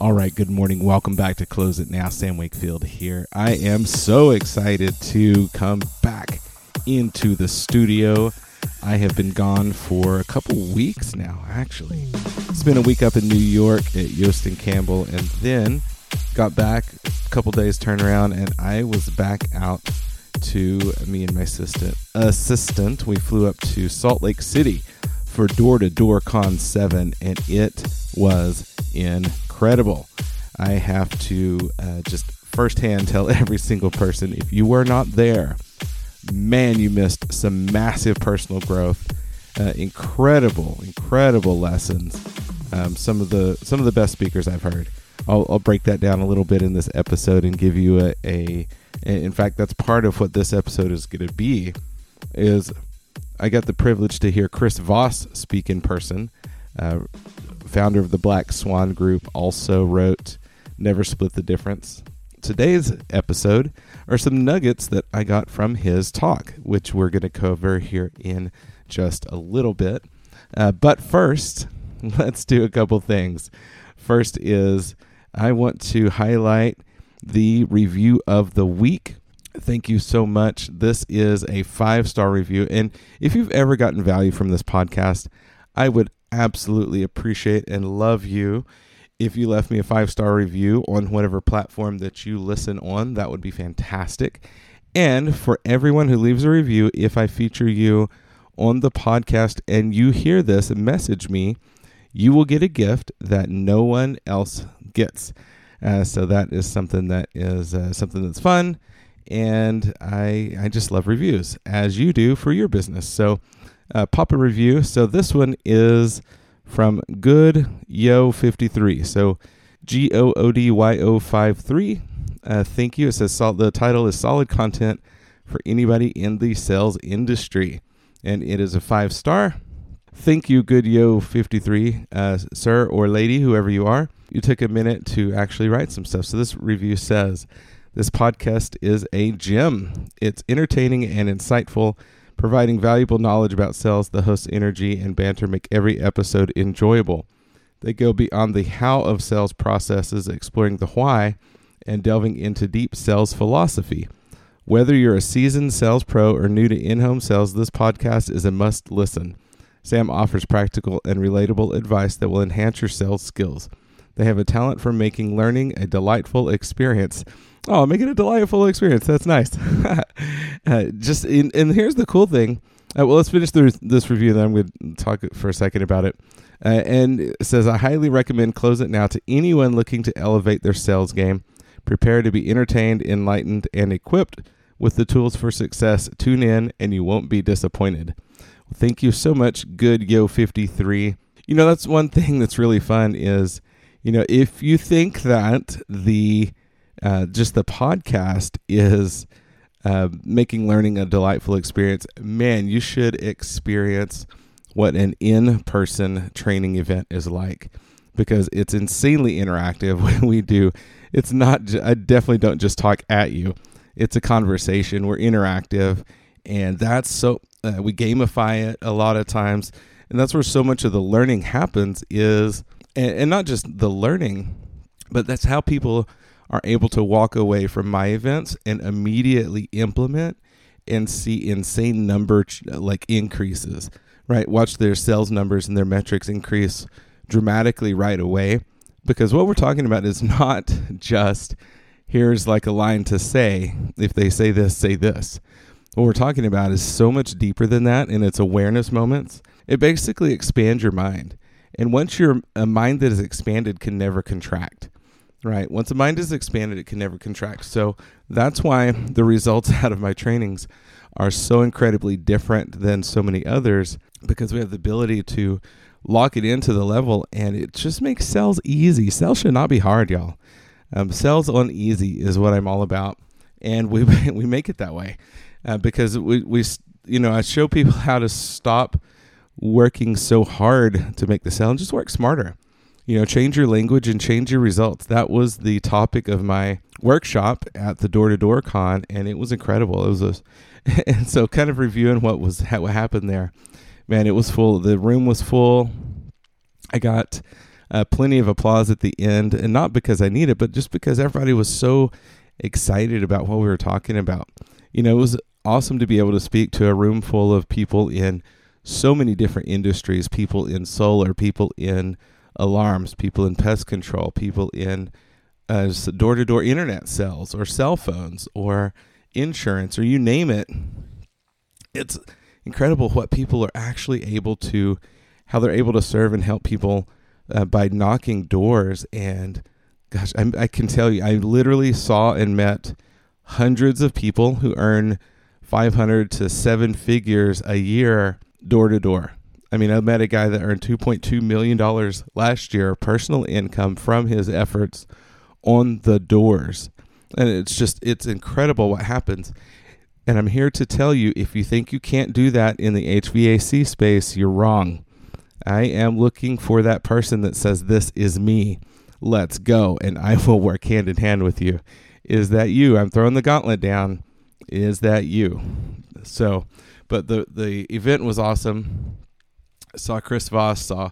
All right, good morning. Welcome back to Close It Now. Sam Wakefield here. I am so excited to come back into the studio. I have been gone for a couple weeks now, actually. Spent a week up in New York at Yost and Campbell, and then got back a couple days turnaround, and I was back out to me and my assistant. Assistant, we flew up to Salt Lake City for Door to Door Con 7, and it was incredible. I have to uh, just firsthand tell every single person if you were not there, man, you missed some massive personal growth. Uh, incredible, incredible lessons. Um, some of the some of the best speakers I've heard. I'll, I'll break that down a little bit in this episode and give you a, a. In fact, that's part of what this episode is going to be. Is I got the privilege to hear Chris Voss speak in person. Uh, founder of the Black Swan Group, also wrote Never Split the Difference. Today's episode are some nuggets that I got from his talk, which we're going to cover here in just a little bit. Uh, but first, let's do a couple things. First is I want to highlight the review of the week. Thank you so much. This is a five star review. And if you've ever gotten value from this podcast, I would absolutely appreciate and love you if you left me a five star review on whatever platform that you listen on. That would be fantastic. And for everyone who leaves a review, if I feature you on the podcast and you hear this message me, you will get a gift that no one else gets. Uh, so that is something that is uh, something that's fun, and I I just love reviews as you do for your business. So uh, pop a review. So this one is from Good Yo 53. So G O O D Y O 53. Uh, thank you. It says sol- the title is Solid Content for Anybody in the Sales Industry. And it is a five star. Thank you, Good Yo 53, uh, sir or lady, whoever you are. You took a minute to actually write some stuff. So this review says this podcast is a gem. It's entertaining and insightful providing valuable knowledge about sales. The host's energy and banter make every episode enjoyable. They go beyond the how of sales processes, exploring the why, and delving into deep sales philosophy. Whether you're a seasoned sales pro or new to in home sales, this podcast is a must listen. Sam offers practical and relatable advice that will enhance your sales skills. They have a talent for making learning a delightful experience. Oh, make it a delightful experience. That's nice. uh, just in, and here's the cool thing. Uh, well, let's finish this review. Then I'm going to talk for a second about it. Uh, and it says, I highly recommend Close It Now to anyone looking to elevate their sales game. Prepare to be entertained, enlightened, and equipped with the tools for success. Tune in, and you won't be disappointed. Well, thank you so much, Good Yo 53. You know, that's one thing that's really fun is, you know, if you think that the uh, just the podcast is uh, making learning a delightful experience. Man, you should experience what an in person training event is like because it's insanely interactive when we do. It's not, I definitely don't just talk at you, it's a conversation. We're interactive, and that's so, uh, we gamify it a lot of times. And that's where so much of the learning happens is, and, and not just the learning, but that's how people are able to walk away from my events and immediately implement and see insane number like increases right? Watch their sales numbers and their metrics increase dramatically right away. Because what we're talking about is not just here's like a line to say if they say this say this. What we're talking about is so much deeper than that and it's awareness moments. It basically expands your mind. And once you're a mind that is expanded can never contract. Right. Once a mind is expanded, it can never contract. So that's why the results out of my trainings are so incredibly different than so many others because we have the ability to lock it into the level and it just makes sales easy. Sales should not be hard, y'all. Um, sales on easy is what I'm all about. And we, we make it that way uh, because we, we, you know, I show people how to stop working so hard to make the sale and just work smarter you know, change your language and change your results. That was the topic of my workshop at the Door to Door Con, and it was incredible. It was a, and so kind of reviewing what was what happened there. Man, it was full. The room was full. I got uh, plenty of applause at the end, and not because I need it, but just because everybody was so excited about what we were talking about. You know, it was awesome to be able to speak to a room full of people in so many different industries people in solar, people in alarms, people in pest control, people in door to door internet sales or cell phones or insurance or you name it. It's incredible what people are actually able to, how they're able to serve and help people uh, by knocking doors. And gosh, I, I can tell you, I literally saw and met hundreds of people who earn 500 to seven figures a year door to door. I mean, I met a guy that earned $2.2 million last year personal income from his efforts on the doors. And it's just, it's incredible what happens. And I'm here to tell you if you think you can't do that in the HVAC space, you're wrong. I am looking for that person that says, This is me. Let's go. And I will work hand in hand with you. Is that you? I'm throwing the gauntlet down. Is that you? So, but the, the event was awesome saw Chris Voss, saw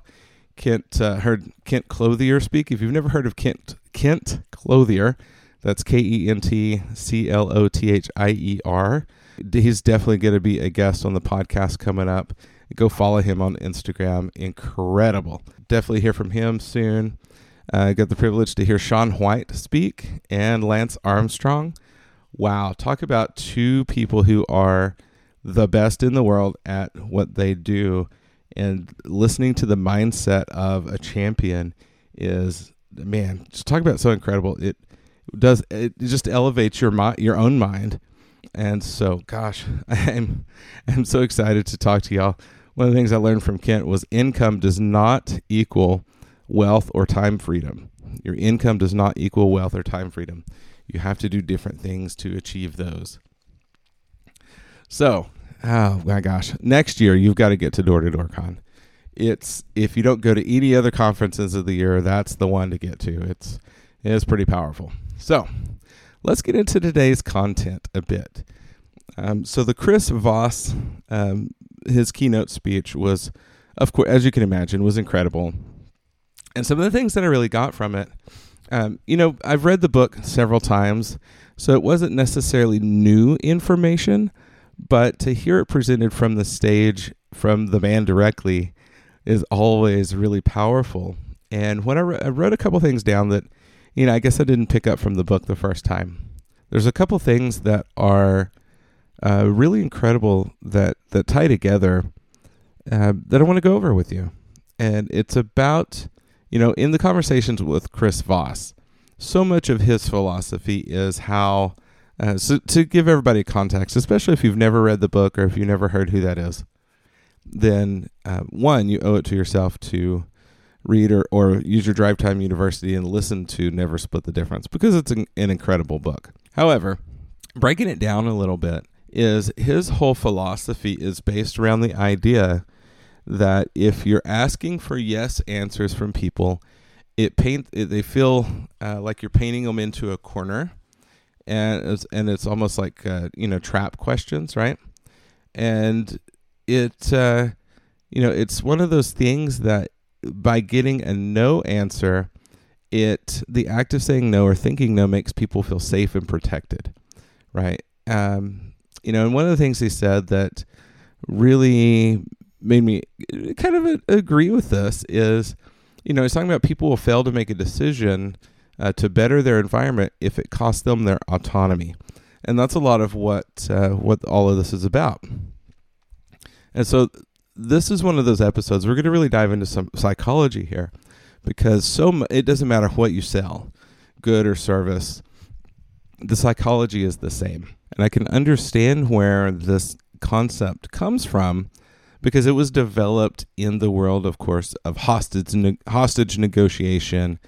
Kent, uh, heard Kent Clothier speak. If you've never heard of Kent Kent Clothier, that's K E N T C L O T H I E R. He's definitely going to be a guest on the podcast coming up. Go follow him on Instagram. Incredible. Definitely hear from him soon. I uh, got the privilege to hear Shaun White speak and Lance Armstrong. Wow, talk about two people who are the best in the world at what they do and listening to the mindset of a champion is man just talk about so incredible. It does it just elevates your mind your own mind. And so gosh i'm i'm so excited to talk to y'all. One of the things i learned from kent was income does not equal wealth or time freedom. Your income does not equal wealth or time freedom. You have to do different things to achieve those. So oh my gosh, next year you've got to get to Door to Door Con. It's if you don't go to any other conferences of the year, that's the one to get to. It's it is pretty powerful. So let's get into today's content a bit. Um, so the Chris Voss, um, his keynote speech was, of course, as you can imagine, was incredible. And some of the things that I really got from it, um, you know, I've read the book several times, so it wasn't necessarily new information, but to hear it presented from the stage from the man directly is always really powerful. And when I, re- I wrote a couple things down that, you know, I guess I didn't pick up from the book the first time. There's a couple things that are uh, really incredible that that tie together uh, that I want to go over with you. And it's about, you know, in the conversations with Chris Voss, so much of his philosophy is how uh, so to give everybody context, especially if you've never read the book or if you've never heard who that is, then uh, one, you owe it to yourself to read or, or use your drive time university and listen to Never Split the Difference because it's an, an incredible book. However, breaking it down a little bit is his whole philosophy is based around the idea that if you're asking for yes answers from people, it paint it, they feel uh, like you're painting them into a corner and it's, and it's almost like uh, you know trap questions, right? And it uh, you know it's one of those things that by getting a no answer, it the act of saying no or thinking no makes people feel safe and protected, right? Um, you know, and one of the things he said that really made me kind of agree with this is, you know, he's talking about people will fail to make a decision uh, to better their environment if it costs them their autonomy. And that's a lot of what uh, what all of this is about. And so this is one of those episodes we're going to really dive into some psychology here because so it doesn't matter what you sell, good or service, the psychology is the same. And I can understand where this concept comes from because it was developed in the world, of course, of hostage ne- hostage negotiation,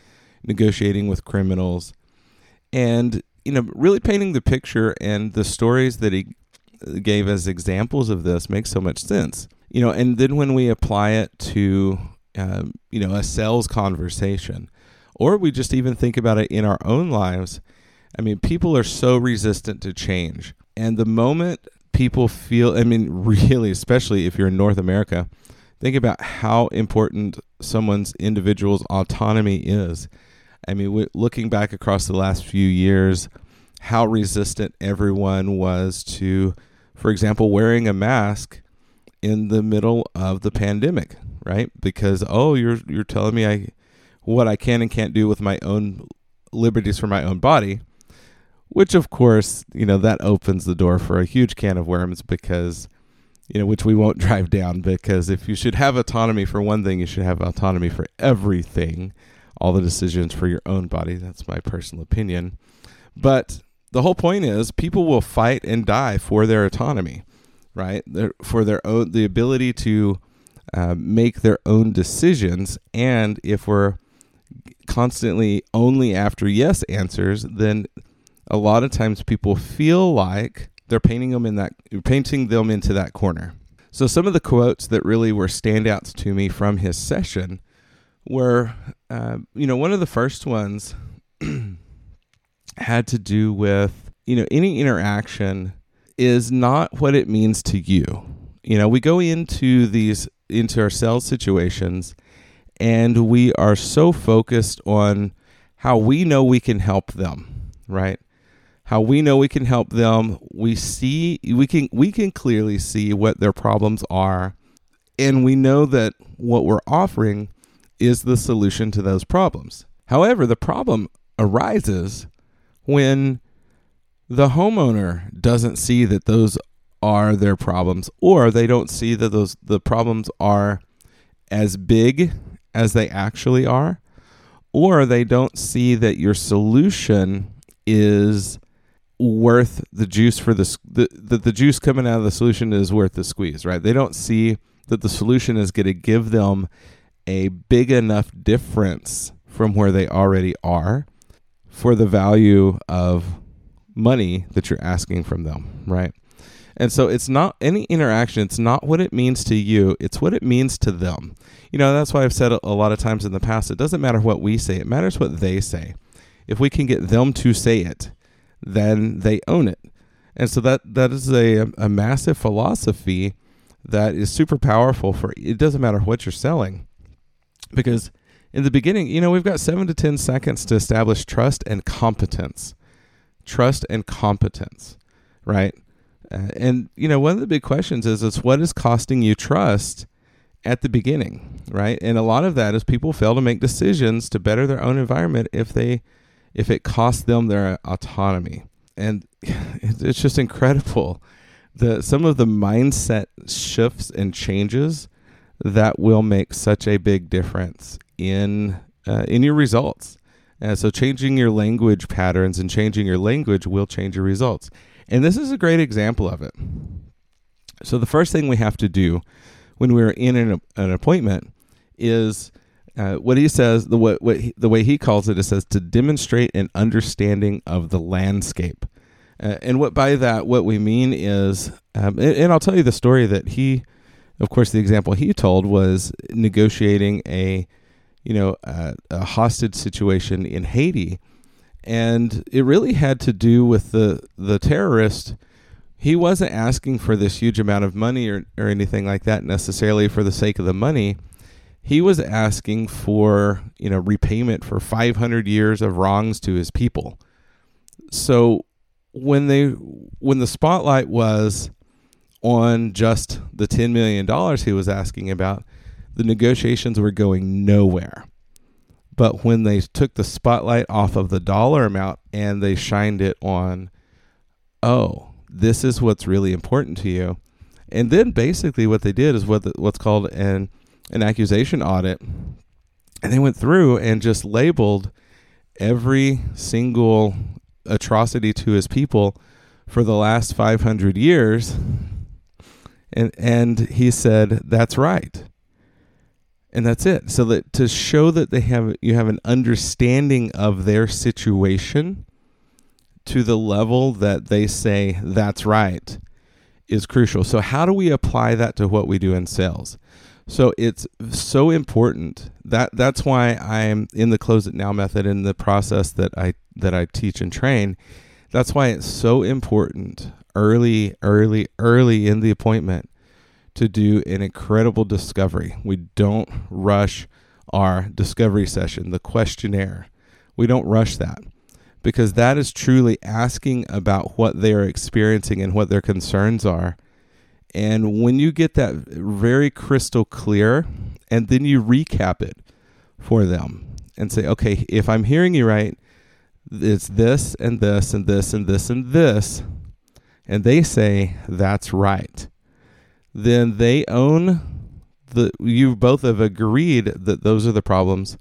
negotiating with criminals, and you know, really painting the picture and the stories that he gave as examples of this makes so much sense. You know, and then when we apply it to um, you know a sales conversation, or we just even think about it in our own lives. I mean, people are so resistant to change, and the moment people feel, I mean, really, especially if you're in North America, think about how important someone's individual's autonomy is. I mean, looking back across the last few years, how resistant everyone was to, for example, wearing a mask in the middle of the pandemic, right? Because oh, you're you're telling me I what I can and can't do with my own liberties for my own body, which of course, you know, that opens the door for a huge can of worms because you know, which we won't drive down because if you should have autonomy for one thing, you should have autonomy for everything, all the decisions for your own body. That's my personal opinion. But the whole point is people will fight and die for their autonomy, right? For their own the ability to uh, make their own decisions. And if we're constantly only after yes answers, then a lot of times people feel like they're painting them in that painting them into that corner. So some of the quotes that really were standouts to me from his session were, uh, you know, one of the first ones had to do with, you know, any interaction is not what it means to you. You know, we go into these into our sales situations and we are so focused on how we know we can help them, right? How we know we can help them. We see we can we can clearly see what their problems are and we know that what we're offering is the solution to those problems. However, the problem arises when the homeowner doesn't see that those are their problems or they don't see that those the problems are as big as they actually are or they don't see that your solution is worth the juice for the the, the juice coming out of the solution is worth the squeeze right they don't see that the solution is going to give them a big enough difference from where they already are for the value of money that you're asking from them right and so it's not any interaction, it's not what it means to you, it's what it means to them. You know, that's why I've said a, lot of times in the past it doesn't matter what we say, it matters what they say. If we can get them to say it, then they own it. And so that that is a, a massive philosophy that is super powerful for it doesn't matter what you're selling. Because in the beginning, you know, we've got 7 to 10 seconds to establish trust and competence. Trust and competence, right? Uh, and you know, one of the big questions is is what is costing you trust at the beginning, right? And a lot of that is people fail to make decisions to better their own environment if they if it costs them their autonomy. And it's just incredible the some of the mindset shifts and changes that will make such a big difference in uh, in your results. And so changing your language patterns and changing your language will change your results. And this is a great example of it. So, the first thing we have to do when we're in an, an appointment is uh, what he says, the, what, what he, the way he calls it, it says to demonstrate an understanding of the landscape. Uh, and what by that, what we mean is, um, and, and I'll tell you the story that he, of course, the example he told was negotiating a, you know, a, a hostage situation in Haiti. And it really had to do with the the terrorist. He wasn't asking for this huge amount of money or, or anything like that necessarily for the sake of the money. He was asking for you know repayment for 500 years of wrongs to his people. So when they when the spotlight was on just the 10 million dollars he was asking about the negotiations were going nowhere. But when they took the spotlight off of the dollar amount and they shined it on, oh, this is what's really important to you, And then basically what they did is what the, what's called an an accusation audit, and they went through and just labeled every single atrocity to his people for the last 500 years and and he said that's right. And that's it. So that to show that they have you have an understanding of their situation to the level that they say that's right is crucial. So how do we apply that to what we do in sales? So it's so important. That that's why I'm in the close it now method in the process that I that I teach and train. That's why it's so important early, early, early in the appointment to do an incredible discovery. We don't rush our discovery session, the questionnaire. We don't rush that because that is truly asking about what they are experiencing and what their concerns are and when you get that very crystal clear, and then you recap it for them and say, okay, if I'm hearing you right, it's this and this and this and this and this, and they say that's right, then they own the, you both have agreed that those are the problems,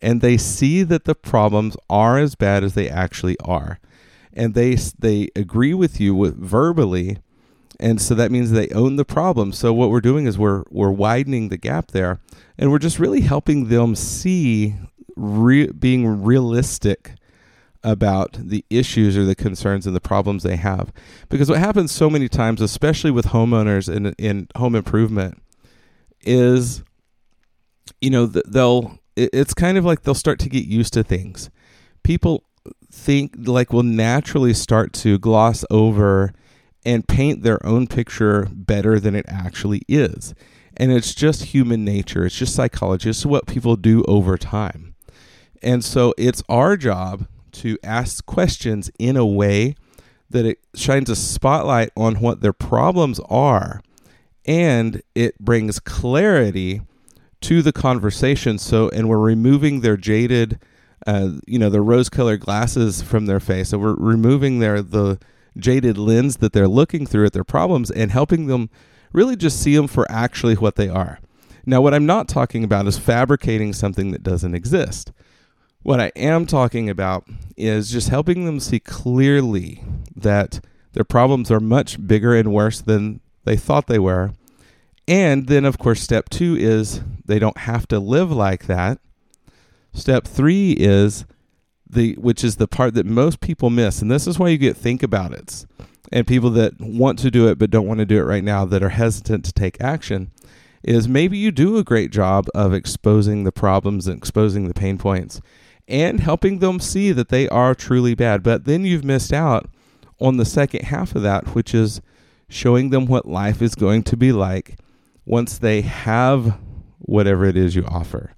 and they see that the problems are as bad as they actually are. And they, they agree with you with verbally and so that means they own the problem. So what we're doing is we're we're widening the gap there, and we're just really helping them see re- being realistic about the issues or the concerns and the problems they have. Because what happens so many times, especially with homeowners in in home improvement, is you know they'll it's kind of like they'll start to get used to things. People think like will naturally start to gloss over and paint their own picture better than it actually is. And it's just human nature, it's just psychology, it's what people do over time. And so it's our job to ask questions in a way that it shines a spotlight on what their problems are and it brings clarity to the conversation so and we're removing their jaded uh, you know the rose colored glasses from their face so we're removing their the jaded lens that they're looking through at their problems and helping them really just see them for actually what they are. Now, what I'm not talking about is fabricating something that doesn't exist. What I am talking about is just helping them see clearly that their problems are much bigger and worse than they thought they were. And then, of course, step two is they don't have to live like that. Step three is the which is the part that most people miss and this is why you get think about it and people that want to do it but don't want to do it right now that are hesitant to take action is maybe you do a great job of exposing the problems and exposing the pain points and helping them see that they are truly bad. But then you've missed out on the second half of that which is showing them what life is going to be like once they have whatever it is you offer.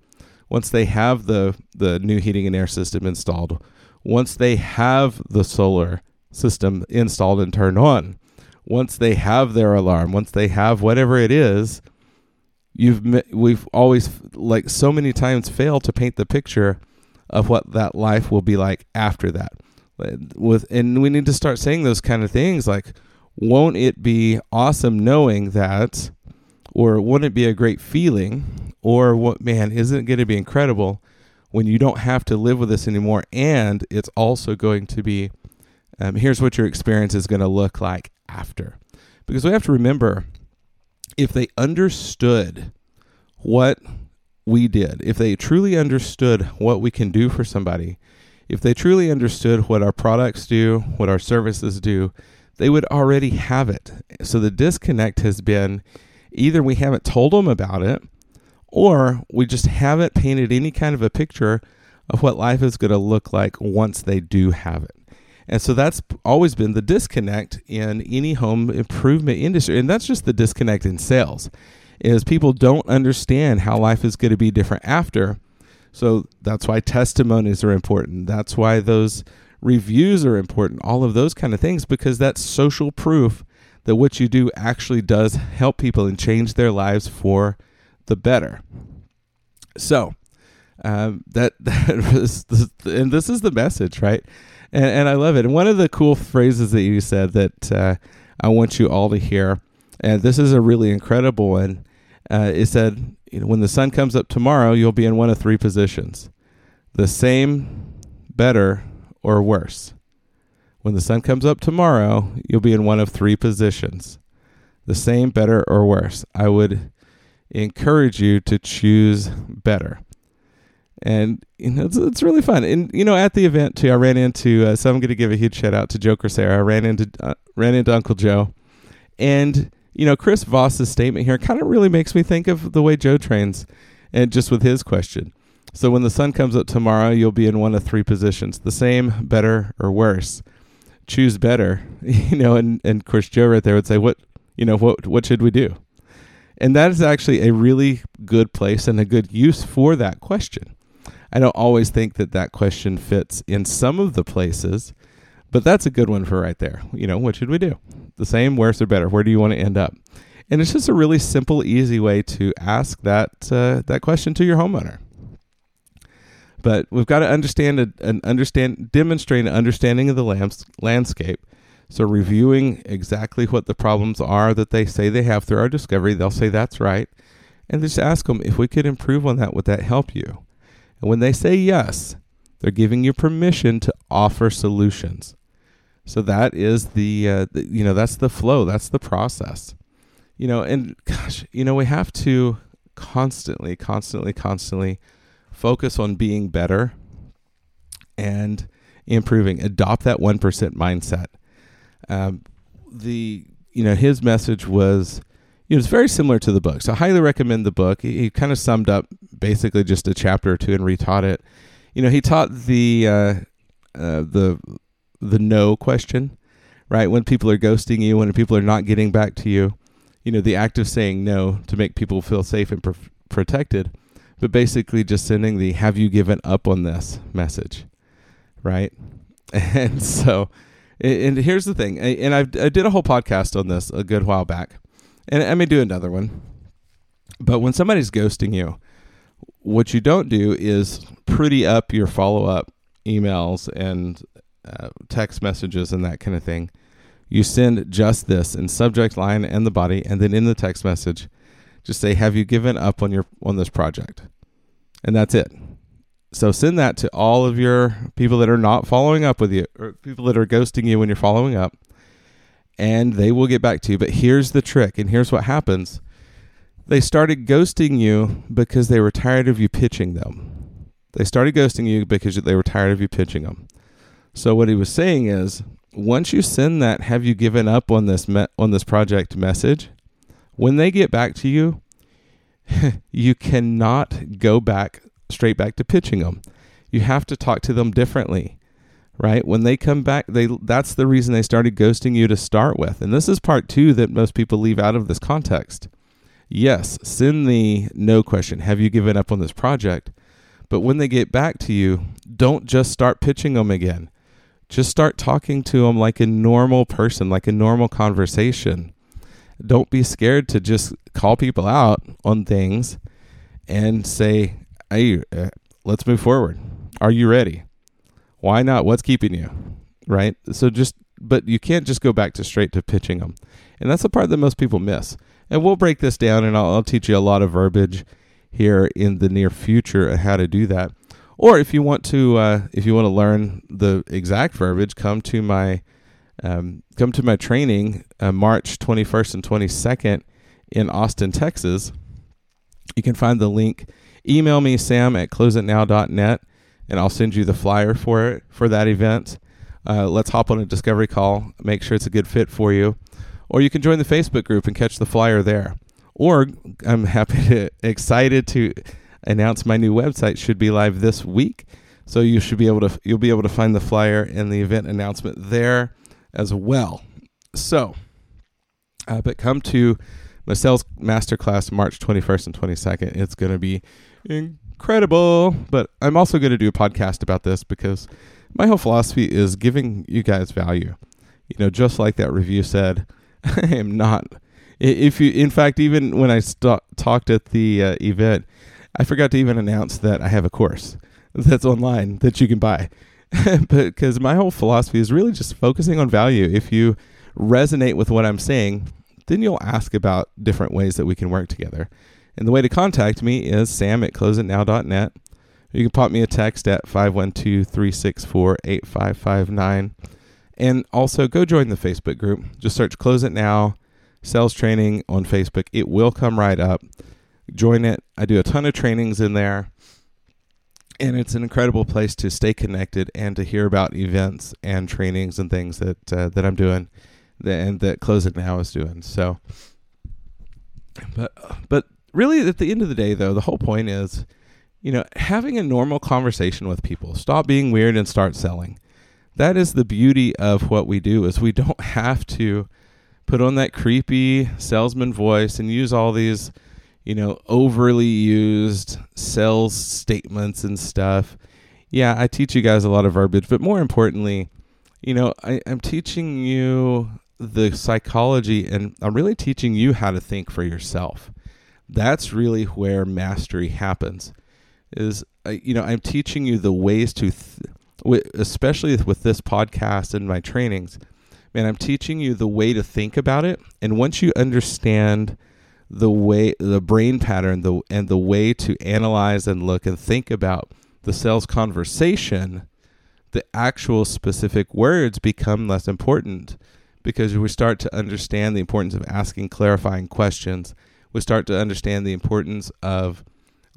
Once they have the the new heating and air system installed, once they have the solar system installed and turned on, once they have their alarm, once they have whatever it is, you've we've always like so many times failed to paint the picture of what that life will be like after that. With and we need to start saying those kind of things like won't it be awesome knowing that or wouldn't it be a great feeling or what man isn't it going to be incredible when you don't have to live with this anymore and it's also going to be um, here's what your experience is going to look like after because we have to remember if they understood what we did if they truly understood what we can do for somebody if they truly understood what our products do what our services do they would already have it so the disconnect has been either we haven't told them about it or we just haven't painted any kind of a picture of what life is going to look like once they do have it. And so that's always been the disconnect in any home improvement industry. And that's just the disconnect in sales is people don't understand how life is going to be different after. So that's why testimonies are important. That's why those reviews are important. All of those kind of things because that's social proof that what you do actually does help people and change their lives for the better. So, um, that that was, and this is the message, right? And, and I love it. And one of the cool phrases that you said that uh, I want you all to hear And this is a really incredible one. Uh, it said, you know, when the sun comes up tomorrow, you'll be in one of three positions the same, better, or worse. When the sun comes up tomorrow, you'll be in one of three positions the same, better, or worse. I would encourage you to choose better. And you know, it's, it's really fun. And you know, at the event too, I ran into. Uh, so I'm going to give a huge shout out to Joker Sarah. I ran into uh, ran into Uncle Joe, and you know, Chris Voss's statement here kind of really makes me think of the way Joe trains, and just with his question. So when the sun comes up tomorrow, you'll be in one of three positions: the same, better, or worse. Choose better. You know, and and of course Joe right there would say, "What you know, what what should we do?" And that is actually a really good place and a good use for that question. I don't always think that that question fits in some of the places, but that's a good one for right there. You know, what should we do? The same, worse, or better? Where do you want to end up? And it's just a really simple, easy way to ask that uh, that question to your homeowner. But we've got to understand an understand demonstrate an understanding of the lands, landscape so, reviewing exactly what the problems are that they say they have through our discovery, they'll say that's right. And just ask them if we could improve on that, would that help you? And when they say yes, they're giving you permission to offer solutions. So that is the, uh, the, you know that's the flow, that's the process. You know, and gosh, you know we have to constantly, constantly, constantly focus on being better and improving. Adopt that one percent mindset. Um, the you know his message was it was very similar to the book. So I highly recommend the book. He, he kind of summed up basically just a chapter or two and retaught it. You know, he taught the uh, uh, the the no question, right? When people are ghosting you, when people are not getting back to you, you know, the act of saying no to make people feel safe and pr- protected, but basically just sending the "Have you given up on this?" message, right? And so and here's the thing, and I've, I did a whole podcast on this a good while back, and I may do another one. But when somebody's ghosting you, what you don't do is pretty up your follow up emails and uh, text messages and that kind of thing. You send just this in subject line and the body, and then in the text message, just say, "Have you given up on your on this project?" And that's it. So send that to all of your people that are not following up with you or people that are ghosting you when you're following up and they will get back to you. But here's the trick and here's what happens. They started ghosting you because they were tired of you pitching them. They started ghosting you because they were tired of you pitching them. So what he was saying is, once you send that have you given up on this me- on this project message, when they get back to you, you cannot go back straight back to pitching them. You have to talk to them differently, right? When they come back, they that's the reason they started ghosting you to start with. And this is part 2 that most people leave out of this context. Yes, send the no question. Have you given up on this project? But when they get back to you, don't just start pitching them again. Just start talking to them like a normal person, like a normal conversation. Don't be scared to just call people out on things and say, hey, uh, let's move forward. Are you ready? Why not? What's keeping you? Right? So just, but you can't just go back to straight to pitching them. And that's the part that most people miss. And we'll break this down and I'll, I'll teach you a lot of verbiage here in the near future how to do that. Or if you want to, uh, if you want to learn the exact verbiage, come to my, um, come to my training uh, March 21st and 22nd in Austin, Texas. You can find the link email me sam at closeitnow.net and I'll send you the flyer for it for that event. Uh, let's hop on a discovery call, make sure it's a good fit for you. Or you can join the Facebook group and catch the flyer there. Or I'm happy to excited to announce my new website should be live this week. So you should be able to you'll be able to find the flyer and the event announcement there as well. So, uh, but come to my sales masterclass March 21st and 22nd. It's going to be incredible. But I'm also going to do a podcast about this because my whole philosophy is giving you guys value. You know, just like that review said, I am not. If you, in fact, even when I st- talked at the uh, event, I forgot to even announce that I have a course that's online that you can buy. but because my whole philosophy is really just focusing on value. If you resonate with what I'm saying, then you'll ask about different ways that we can work together. And the way to contact me is sam at closeitnow.net. You can pop me a text at 512 364 8559. And also go join the Facebook group. Just search Close It Now Sales Training on Facebook. It will come right up. Join it. I do a ton of trainings in there. And it's an incredible place to stay connected and to hear about events and trainings and things that uh, that I'm doing and that Close It Now is doing. So, but but really, at the end of the day, though, the whole point is you know, having a normal conversation with people. Stop being weird and start selling. That is the beauty of what we do is we don't have to put on that creepy salesman voice and use all these, you know, overly used sales statements and stuff. Yeah, I teach you guys a lot of verbiage, but more importantly, you know, I, I'm teaching you the psychology and I'm really teaching you how to think for yourself. That's really where mastery happens is uh, you know i'm teaching you the ways to th- especially with this podcast and my trainings man i'm teaching you the way to think about it and once you understand the way the brain pattern the and the way to analyze and look and think about the sales conversation the actual specific words become less important because we start to understand the importance of asking clarifying questions we start to understand the importance of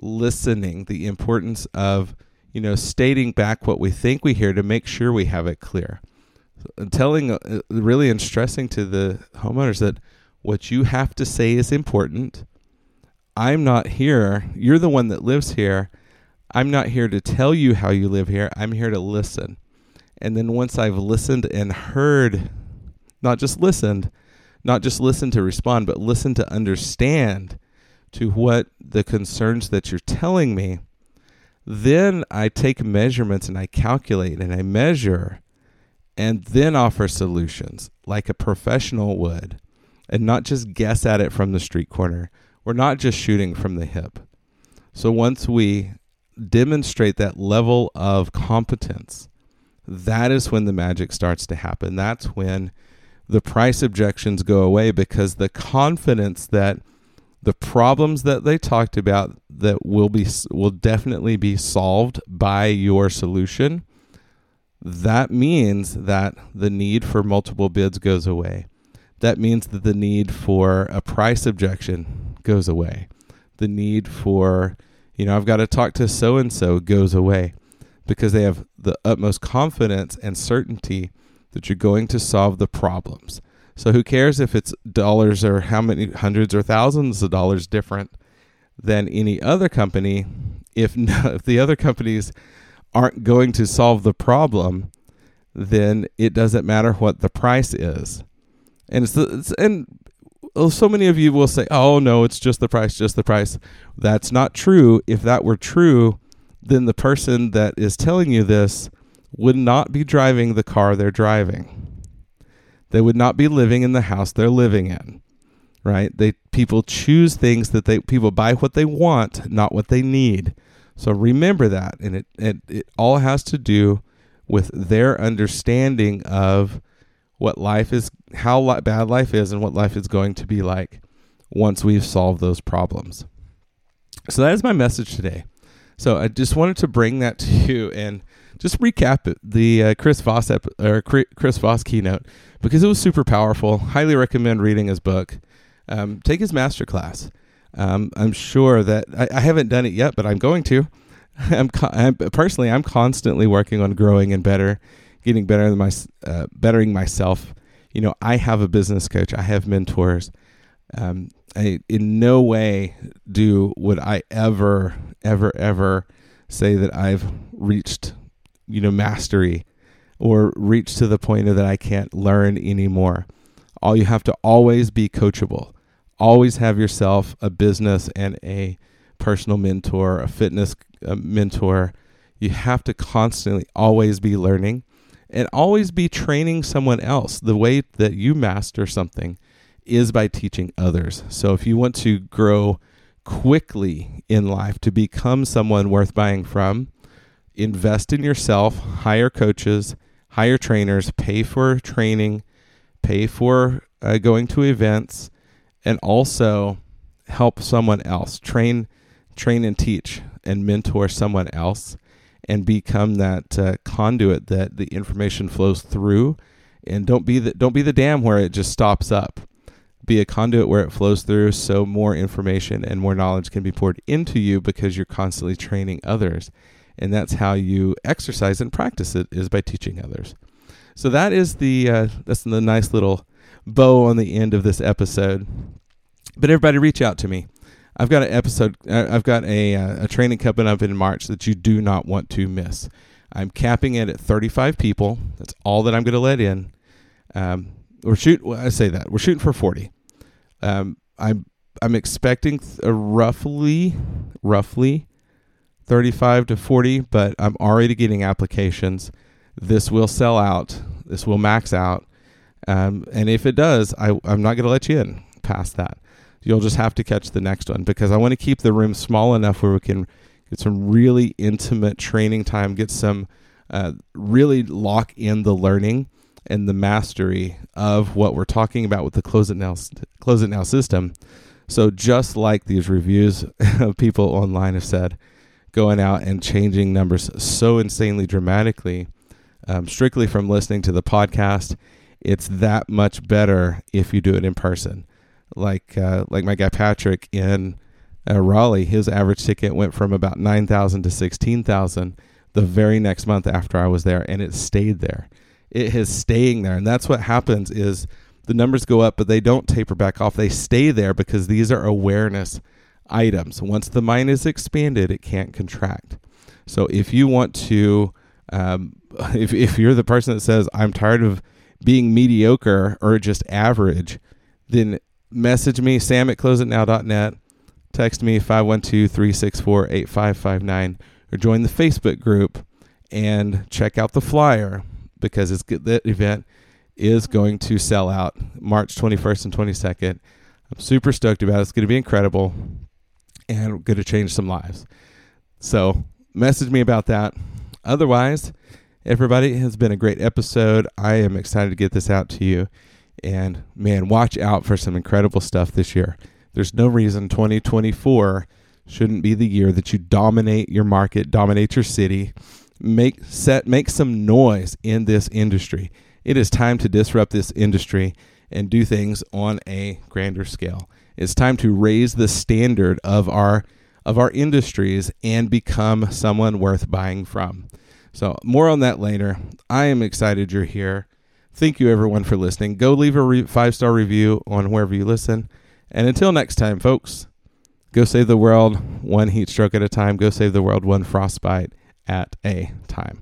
listening, the importance of you know stating back what we think we hear to make sure we have it clear. And telling uh, really and stressing to the homeowners that what you have to say is important. I'm not here. You're the one that lives here. I'm not here to tell you how you live here. I'm here to listen. And then once I've listened and heard, not just listened, not just listened to respond, but listen to understand to what the concerns that you're telling me, then I take measurements and I calculate and I measure and then offer solutions like a professional would and not just guess at it from the street corner. We're not just shooting from the hip. So once we demonstrate that level of competence, that is when the magic starts to happen. That's when the price objections go away because the confidence that the problems that they talked about that will be will definitely be solved by your solution that means that the need for multiple bids goes away that means that the need for a price objection goes away. The need for you know I've got to talk to so and so goes away because they have the utmost confidence and certainty that you're going to solve the problems. So who cares if it's dollars or how many hundreds or thousands of dollars different than any other company? If no, if the other companies aren't going to solve the problem, then it doesn't matter what the price is. And it's, it's and so many of you will say, "Oh no, it's just the price, just the price." That's not true. If that were true, then the person that is telling you this would not be driving the car they're driving. They would not be living in the house they're living in. Right? They people choose things that they people buy what they want, not what they need. So remember that and it it, it all has to do with their understanding of what life is how li- bad life is and what life is going to be like once we've solved those problems. So that is my message today. So I just wanted to bring that to you and just recap it, the uh, Chris Voss ep- or Chris Voss keynote because it was super powerful. Highly recommend reading his book. Um, take his master class. Um, I'm sure that I, I, haven't done it yet, but I'm going to. I'm, I'm, personally, I'm constantly working on growing and better, getting better than my, uh, bettering myself. You know, I have a business coach. I have mentors. Um, I in no way do would I ever, ever, ever say that I've reached, you know, mastery or reached to the point that I can't learn anymore. All you have to always be coachable. Always have yourself a business and a personal mentor, a fitness uh, mentor. You have to constantly always be learning and always be training someone else. The way that you master something is by teaching others. So if you want to grow quickly in life to become someone worth buying from, invest in yourself, hire coaches, hire trainers, pay for training, pay for uh, going to events, and also help someone else train train and teach and mentor someone else and become that uh, conduit that the information flows through. And don't be the don't be the dam where it just stops up. Be a conduit where it flows through so more information and more knowledge can be poured into you because you're constantly training others. And that's how you exercise and practice it is by teaching others. So that is the uh, that's the nice little bow on the end of this episode. But everybody reach out to me I've got an episode. Uh, I've got a uh, a training coming up in March that you do not want to miss. I'm capping it at 35 people. That's all that I'm going to let in. Um, we're shoot. I say that we're shooting for 40. Um, I'm I'm expecting th- roughly roughly 35 to 40, but I'm already getting applications. This will sell out. This will max out. Um, and if it does, I, I'm not going to let you in past that you'll just have to catch the next one because I want to keep the room small enough where we can get some really intimate training time, get some uh, really lock in the learning and the mastery of what we're talking about with the close it now close it now system. So just like these reviews of people online have said, going out and changing numbers so insanely dramatically, um, strictly from listening to the podcast, it's that much better if you do it in person like uh, like my guy Patrick in uh, Raleigh, his average ticket went from about nine thousand to sixteen thousand the very next month after I was there, and it stayed there. It is staying there, and that's what happens is the numbers go up, but they don't taper back off. They stay there because these are awareness items. Once the mind is expanded, it can't contract. So if you want to, um, if if you're the person that says I'm tired of being mediocre or just average, then message me, sam at closeitnow.net, text me 512-364-8559, or join the Facebook group and check out the flyer because it's that event is going to sell out March 21st and 22nd. I'm super stoked about it. It's going to be incredible and going to change some lives. So, message me about that. Otherwise, everybody has been a great episode. I am excited to get this out to you. And man, watch out for some incredible stuff this year. There's no reason 2024 shouldn't be the year that you dominate your market, dominate your city, make set make some noise in this industry. It is time to disrupt this industry and do things on a grander scale. It's time to raise the standard of our of our industries and become someone worth buying from. So, more on that later. I am excited you're here. Thank you, everyone, for listening. Go leave a re- five star review on wherever you listen. And until next time, folks, go save the world one heat stroke at a time. Go save the world one frostbite at a time.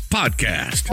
podcast.